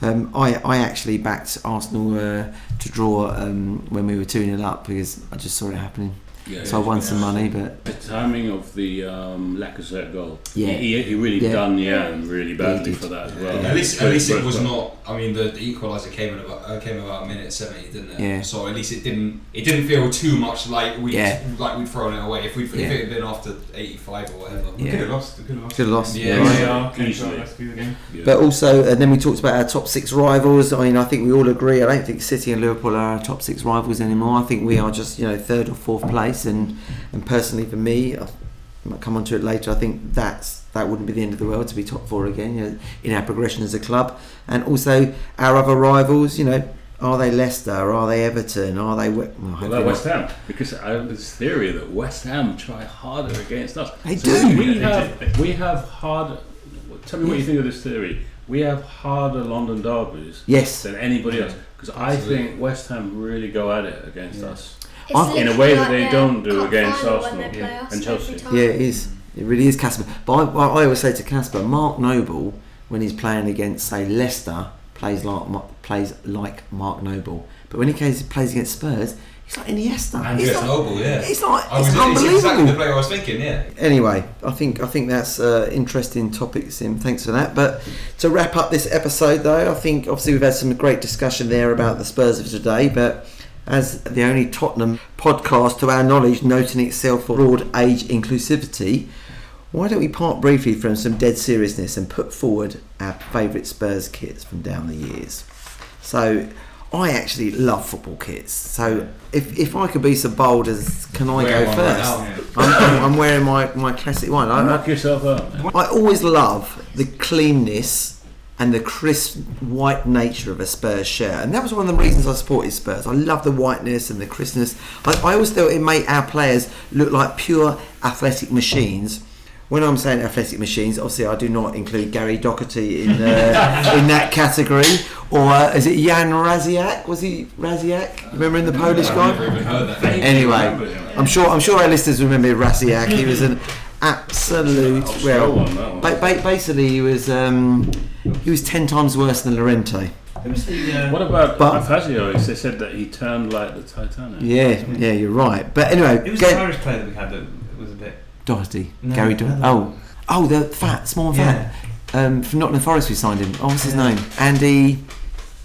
Um, I I actually backed Arsenal uh, to draw um, when we were two 0 up because I just saw it happening. Yeah, So I won some money, but The timing of the um, Lacazette goal. Yeah. He, he really Yeah. done Yang really badly for that as well. At least, at least it was but- not. I mean, the, the equaliser came in about uh, came about a minute seventy, didn't it? Yeah. So at least it didn't. It didn't feel too much like we Yeah. like we'd thrown it away. If we Yeah. if it had been after eighty five or whatever. We could have lost. We could have lost. could have lost. Yeah. right. VAR came to our Easily. rescue again. Yeah. But also, and then we talked about our top six rivals. I mean, I think we all agree. I don't think City and Liverpool are our top six rivals anymore. I think we are just, you know, third or fourth place. And and personally, for me, I might come on to it later. I think that's that wouldn't be the end of the world to be top four again. You know, in our progression as a club, and also our other rivals. You know, are they Leicester? Are they Everton? Are they? We- Well, Well, hopefully that. West Ham, because uh, I have this theory that West Ham try harder against us. They So do. We They have, do. we have hard. Tell me what you think of this theory. We have harder London derbies Yes. than anybody else, because I think West Ham really go at it against Yeah. us. It's in a literally way that they their don't do against Arsenal, yeah, and Chelsea. Yeah, it is. It really is Casper. But I, I I always say to Casper, Mark Noble, when he's playing against, say, Leicester, plays like plays like Mark Noble. But when he plays, plays against Spurs, he's like Iniesta. Andreas He's like, Noble, yeah. It's like I it's was, it's unbelievable. exactly the player I was thinking. Yeah. Anyway, I think I think that's uh, interesting topic, Sim. Thanks for that. But to wrap up this episode, though, I think obviously we've had some great discussion there about the Spurs of today. But as the only Tottenham podcast, to our knowledge, noting itself for broad age inclusivity, why don't we part briefly from some dead seriousness and put forward our favourite Spurs kits from down the years? So. I actually love football kits. So if, if I could be so bold as can I Wear go right first? now. Yeah. I'm, I'm, wearing my, my classic one. I, Knock yourself out. man. I, I always love the cleanness and the crisp white nature of a Spurs shirt, and that was one of the reasons I supported Spurs. I love the whiteness and the crispness. I, I always thought it made our players look like pure athletic machines. When I'm saying athletic machines, obviously I do not include Gary Doherty in uh, in that category. Or uh, is it Jan Rasiak? Was he Rasiak? Remember in the Polish guy? never even heard that. name. Anyway, I'm sure I'm sure our listeners remember Rasiak. He was an absolute I'll well. show one, that one. Ba- ba- basically, he was um, he was ten times worse than Llorente. Who was the? Uh, What about But- Fazio? They said that he turned like the Titanic. Yeah, yeah, you're right. But anyway, it was go- the Irish player that we had that was a bit? Doherty, No, Gary no, Doherty. no. Oh, oh, the fat, small and Yeah. fat. Um, from Nottingham Forest, we signed him. Oh, what's his Yeah. name? Andy.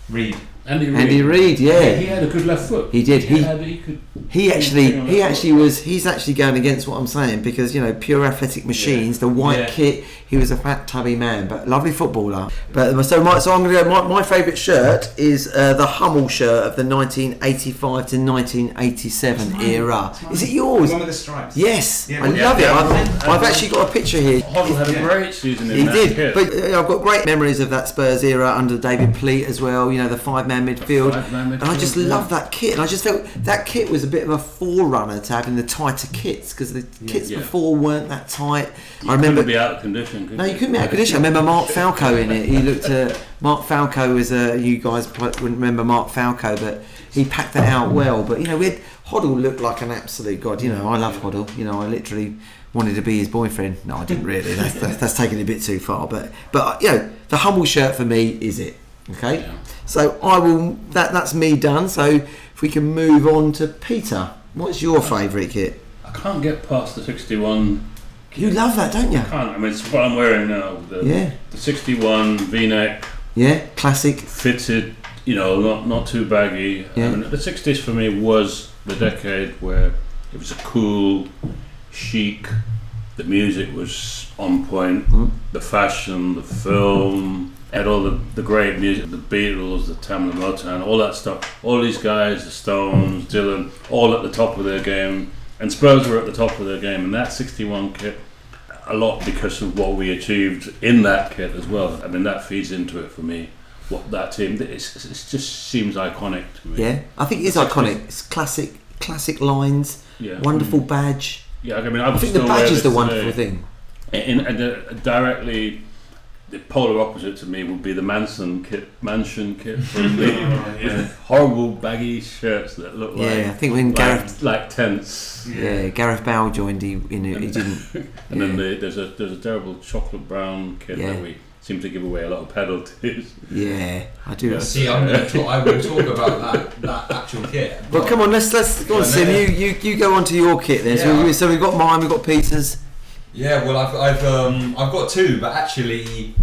Reid. Andy Reid. Andy Reid. He Yeah, had a good left foot. he did. He had, he could. he actually he actually was he's actually going against what I'm saying because you know pure athletic machines, the white Yeah. kit. He was a fat tubby man, but lovely footballer. But so my so I'm going to go. My, my favourite shirt is uh, the Hummel shirt of the 1985 to 1987 era. Is it The yours? one with the stripes. Yes, Yeah, I love yeah, it. I've, I've actually got a picture here. Hoddle had a Yeah. great season in He that did, kit. but uh, I've got great memories of that Spurs era under David Pleat as well. You know the five-man midfield, Five-man and I just yeah. love that kit. And I just felt that kit was a bit of a forerunner to having the tighter kits because the kits Yeah. before weren't that tight. You I remember. couldn't be out of condition. Could No, you couldn't be out of condition. I remember Mark Falco in it. He looked at Mark Falco was a. You guys wouldn't remember Mark Falco, but he packed that out well. But you know, we had Hoddle looked like an absolute god. You know, I love Hoddle. You know, I literally wanted to be his boyfriend. No, I didn't really. That's, that's, that's taking it a bit too far. But but you know, the Hummel shirt for me is it. Okay. Yeah. So I will. That that's me done. So if we can move on to Peter. What's your favourite kit? I can't get past the 61. You love that, don't you? I can't. I mean, it's what I'm wearing now. The, Yeah. the 61 V-neck, Yeah. Classic. fitted. You know, not not too baggy. Yeah. I mean, the 60s for me was the decade where it was a cool, chic The music was on point. Mm. The fashion, the film, had all the, the great music, the Beatles, the Tamla Motown, all that stuff. All these guys, the Stones, Dylan, all at the top of their game. And Spurs were at the top of their game. And that 61 kit, a lot because of what we achieved in that kit as well. I mean, that feeds into it for me. What that team, it's, it's- it just seems iconic to me. Yeah, I think it's iconic. It's classic, classic lines. Yeah. Wonderful badge. Yeah, I mean, I, I think the badge is the wonderful today. thing. In, in, uh, directly, the polar opposite to me would be the Manson kit, Mansion kit from the Oh, yeah. horrible baggy shirts that look Yeah, I like think when Gareth, like, like tents. yeah, Gareth Bale joined, he in it, he didn't. And then the, there's a there's a terrible chocolate brown kit Yeah. that we seem to give away a lot of penalties. Yeah, I do. Yeah. See, I'm gonna talk, I will talk about that that actual kit. Well, come on, let's let's go on, Sim. You, you you go on to your kit then. So, Yeah. we, so we've got mine, we've got Peter's. Yeah, well, I've I've um I've got two, but actually,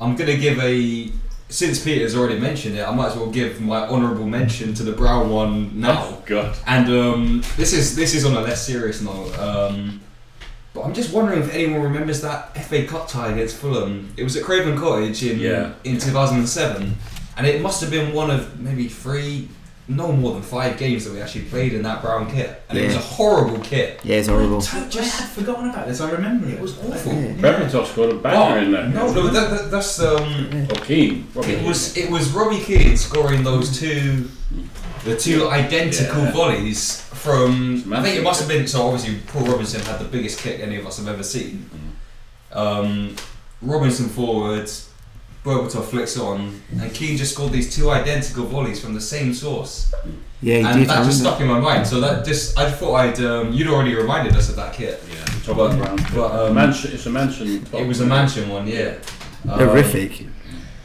I'm gonna give a since Peter's already mentioned it, I might as well give my honourable mention to the brown one now. Oh God. And um, this is this is on a less serious note. Um, but I'm just wondering if anyone remembers that FA Cup tie against Fulham. It was at Craven Cottage in Yeah. in 2007, and it must have been one of maybe three, no more than five games that we actually played in that brown kit, and it was a horrible kit. Yeah, it's horrible. I had forgotten about this. I remember it. It was awful. Yeah. Berbatov scored a banger in that. no, no, that, that, that's um. Oh, Keane. Robbie It was it was Robbie Keane scoring those two, the two identical Yeah. volleys from. I think it must have been. So obviously, Paul Robinson had the biggest kick any of us have ever seen. Um, Robinson forwards, Berbatov flicks on, and Keane just scored these two identical volleys from the same source, Yeah, he and did. that just remember. stuck in my mind. So that just I thought I'd um, you'd already reminded us of that kit. Yeah, the chocolate But- brown. but, um, mansion, it's a mansion. It was a mansion one, yeah. Um, Horrific.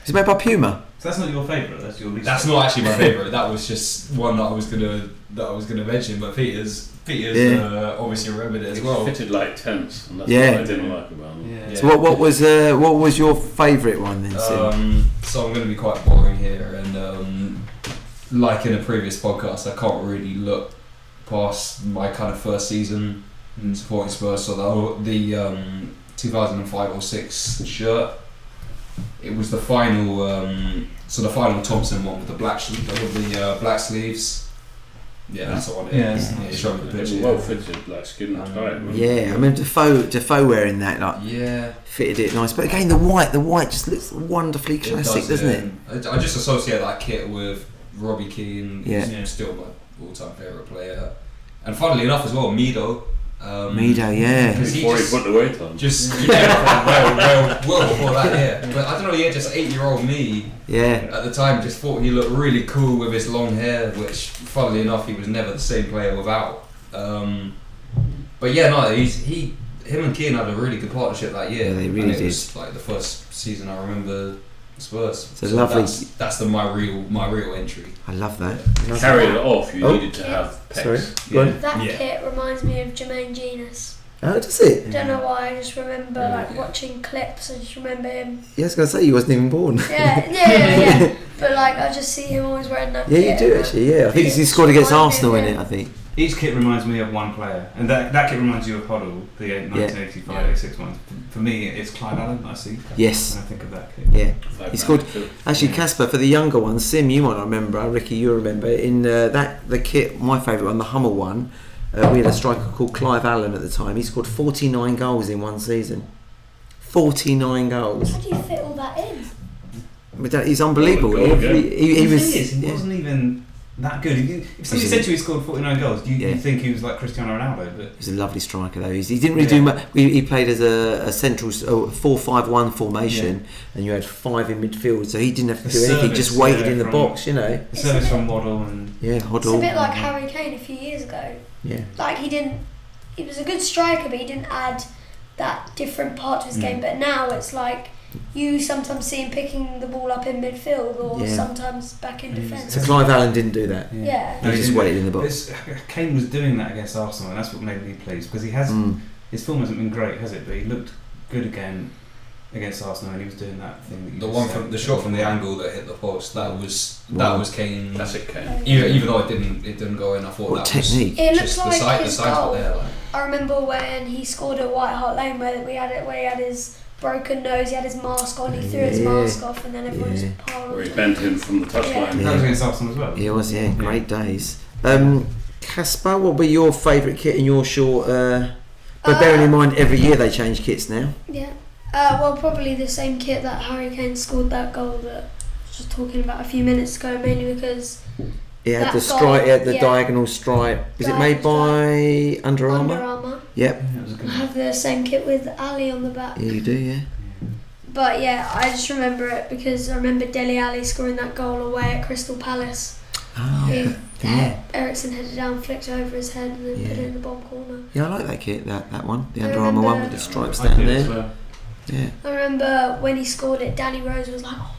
It's made by Puma. So that's not your favourite. That's your least. That's not actually my favourite. That was just one that I was gonna that I was gonna mention. But Peter's Peter's Yeah. uh, obviously remembered it as It well. fitted like tents, and that's Yeah. what I didn't like about them. Yeah. So what what was uh, what was your favourite one then, Sim? Um, so I'm gonna be quite boring here, and um, like in a previous podcast, I can't really look past my kind of first season Mm. supporting Spurs. So the the um, 2005 or six shirt. It was the final. Um, so the final Thomson one with the black with the uh, black sleeves. Yeah, that's the one. Yeah, yeah, it's show the It Well fitted, like skin Um, tight. yeah, I mean Defoe Defoe wearing that like Yeah, fitted it nice. But again, the white the white just looks wonderfully it classic, does, doesn't yeah. it? I, I just associate that kit with Robbie Keane. Yeah. who's still my all-time favorite player. And funnily enough, as well, Mido. Um, Mido, yeah. Because he Before he just, put the weight on. just yeah, well, well, well before that, yeah. But I don't know, yeah, just eight-year-old me Yeah, at the time just thought he looked really cool with his long hair, which, funnily enough, he was never the same player without. Um, but yeah, no, he's he, him and Keane had a really good partnership that year. Yeah, they really and it did. was like the first season I remember Spurs. It's a lovely- That's, that's the my real my real entry. I love that. To carry it off, you Oh. needed to have pecs. Sorry. Go on. That Yeah. kit reminds me of Jermaine Jenas. Oh, does it? Don't know why. I just remember Yeah. like watching clips. I just remember him. Yeah, I was going to say you wasn't even born. Yeah, yeah, yeah. yeah. But like I just see him always wearing that. Yeah, you do actually. Yeah, I think he scored against Arsenal in it. I think. Each kit reminds me of one player, and that, that kit reminds you of Hoddle, the 1985 86 one. For me, it's Clive Allen. I see. Yes. When I think of that kit. Yeah. Five He scored- pound. Actually, Yeah. Casper, for the younger ones, Sim, you might not remember. Ricky, you remember in uh, that the kit. My favourite one, the Hummel one. Uh, we had a striker called Clive Allen at the time. He scored 49 goals in one season. 49 goals. How do you fit all that in? But that- He's unbelievable. Goal He, again. he, he, he was. thing is, he yeah. wasn't even that good. If, you, if somebody said to you he scored 49 goals, you, Yeah. you'd think he was like Cristiano Ronaldo. But He was a lovely striker though. He's, he didn't really Yeah. do much. He, he played as a, a central s- oh, four-five-one formation, and you had five in midfield, so he didn't have to The do anything. Just waited yeah, in the from- box, you know. the service from Waddle and Yeah, It's a bit like Harry Kane a few years ago. Yeah, Like he didn't. He was a good striker, but he didn't add that different part to his Mm. game. But now it's like you sometimes see him picking the ball up in midfield or Yeah. sometimes back in defence. so Clive Allen didn't do that. Yeah. He just waited in the box. Kane was doing that against Arsenal, and that's what made me pleased because he has Mm. his form hasn't been great, has it? But he looked good again against Arsenal, and he was doing that thing. That The one from the shot from the angle that hit the post that was Wow. that was Kane. Classic Kane. Even, even though it didn't it didn't go in, I thought What that technique. was It looks just like the, sight, the his goal. there. Like. I remember when he scored at White Hart Lane where we had it where he had his broken nose, he had his mask on, he threw his Yeah. mask off, and then everyone Yeah. just piled. Where he bent him from the touchline. That was against Arsenal as well. It was, yeah, great days. Um, Caspar, what were your favourite kit in your short? Uh, but bearing in Uh, mind, every year they change kits now. Yeah. Uh, well, probably the same kit that Harry Kane scored that goal that I was just talking about a few minutes ago, mainly because It had That the stripe, it had the yeah. diagonal stripe. Is it made by Under Under Armour? Armour. Yep. Yeah, it was a I good one. have the same kit with Alli on the back. Yeah, you do, yeah. But yeah, I just remember it because I remember Dele Alli scoring that goal away at Crystal Palace. Oh, He, yeah. Uh, Eriksen headed down, flicked over his head, and then put it in the bottom corner. Yeah, I like that kit, that, that one. The I Under Armour one with the stripes down there. well. Yeah. I remember when he scored it, Danny Rose was like, oh,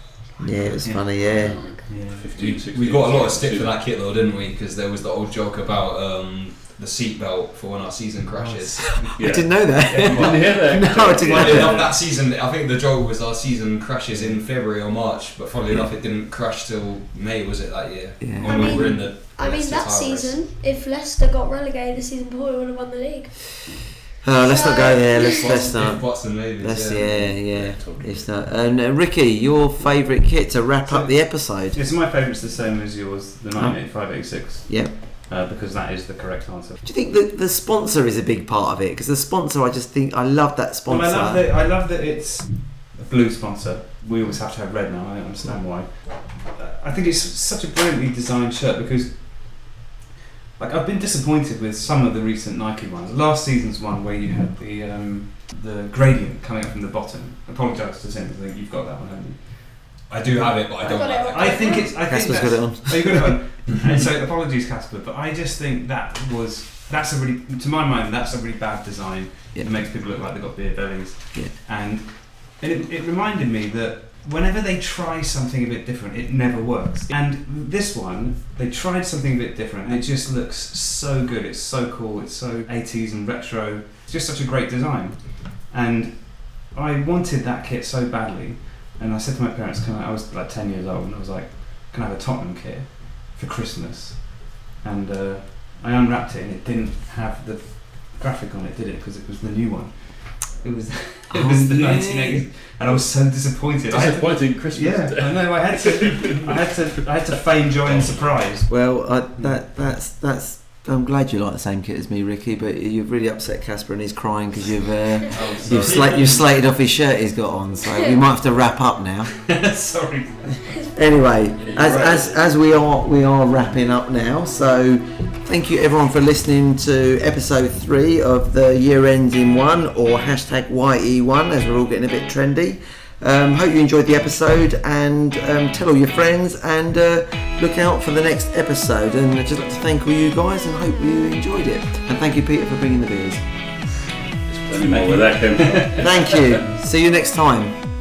Yeah, it was Yeah. funny, yeah. Yeah. 15, 16, We got a lot of stick for that kit though, didn't we? Because there was the old joke about um, the seatbelt for when our season crashes. Yeah. I didn't know that. Didn't hear that. No, I didn't Funnily know enough, that. that season, I think the joke was our season crashes in February or March, but funnily enough, it didn't crash till May, was it that year? Yeah. When I we mean- were in the. I mean, that title race. season, if Leicester got relegated the season before, we would have won the league. Oh, let's not go there. Let's, If let's not. if Watson ladies, That's yeah. yeah, yeah. totally. It's not. And uh, Ricky, your favourite kit to wrap up the episode? It's my favourite's the same as yours, the 98586. Yep. Uh, because that is the correct answer. Do you think that the sponsor is a big part of it? Because the sponsor, I just think I love that Well, sponsor. I love that. I love that it's a blue sponsor. We always have to have red now. I don't understand why. Uh, I think it's such a brilliantly designed shirt because, like, I've been disappointed with some of the recent Nike ones. Last season's one where you had the um, the gradient coming up from the bottom. Apologise to Tim, I think you've got that one, haven't you? I do have it, but I I don't got like it I think it's. I think Casper's that's, got it on. Oh, you got it on. and so apologies, Casper, but I just think that was that's a really, to my mind, that's a really bad design. Yeah. It makes people look like they've got beer bellies. Yeah. And it, it reminded me that whenever they try something a bit different, it never works. And this one, they tried something a bit different, and it just looks so good. It's so cool. It's so 80s and retro. It's just such a great design. And I wanted that kit so badly. And I said to my parents, "Can I?" I was like 10 years old, and I was like, "Can I have a Tottenham kit for Christmas?" And uh, I unwrapped it, and it didn't have the graphic on it, did it? Because it was the new one. It was it Oh, was the yeah. 1980s, and I was so disappointed. I had to, Christmas. yeah, I know. I had to, I had to, I had to feign joy and surprise. Well, I, hmm. that that's that's. I'm glad you like the same kit as me, Ricky. But you've really upset Casper, and he's crying because you've uh, Oh, you've, sla- you've slated off his shirt he's got on. So we might have to wrap up now. Sorry. Anyway, as, as, as we are we are wrapping up now, so thank you everyone for listening to episode three of the year ends in one or hashtag YE1 as we're all getting a bit trendy. Um, hope you enjoyed the episode and um, tell all your friends and uh, look out for the next episode. And I'd just like to thank all you guys and hope you enjoyed it. And thank you, Peter, for bringing the beers. Plenty more where that. Thank you. See you next time.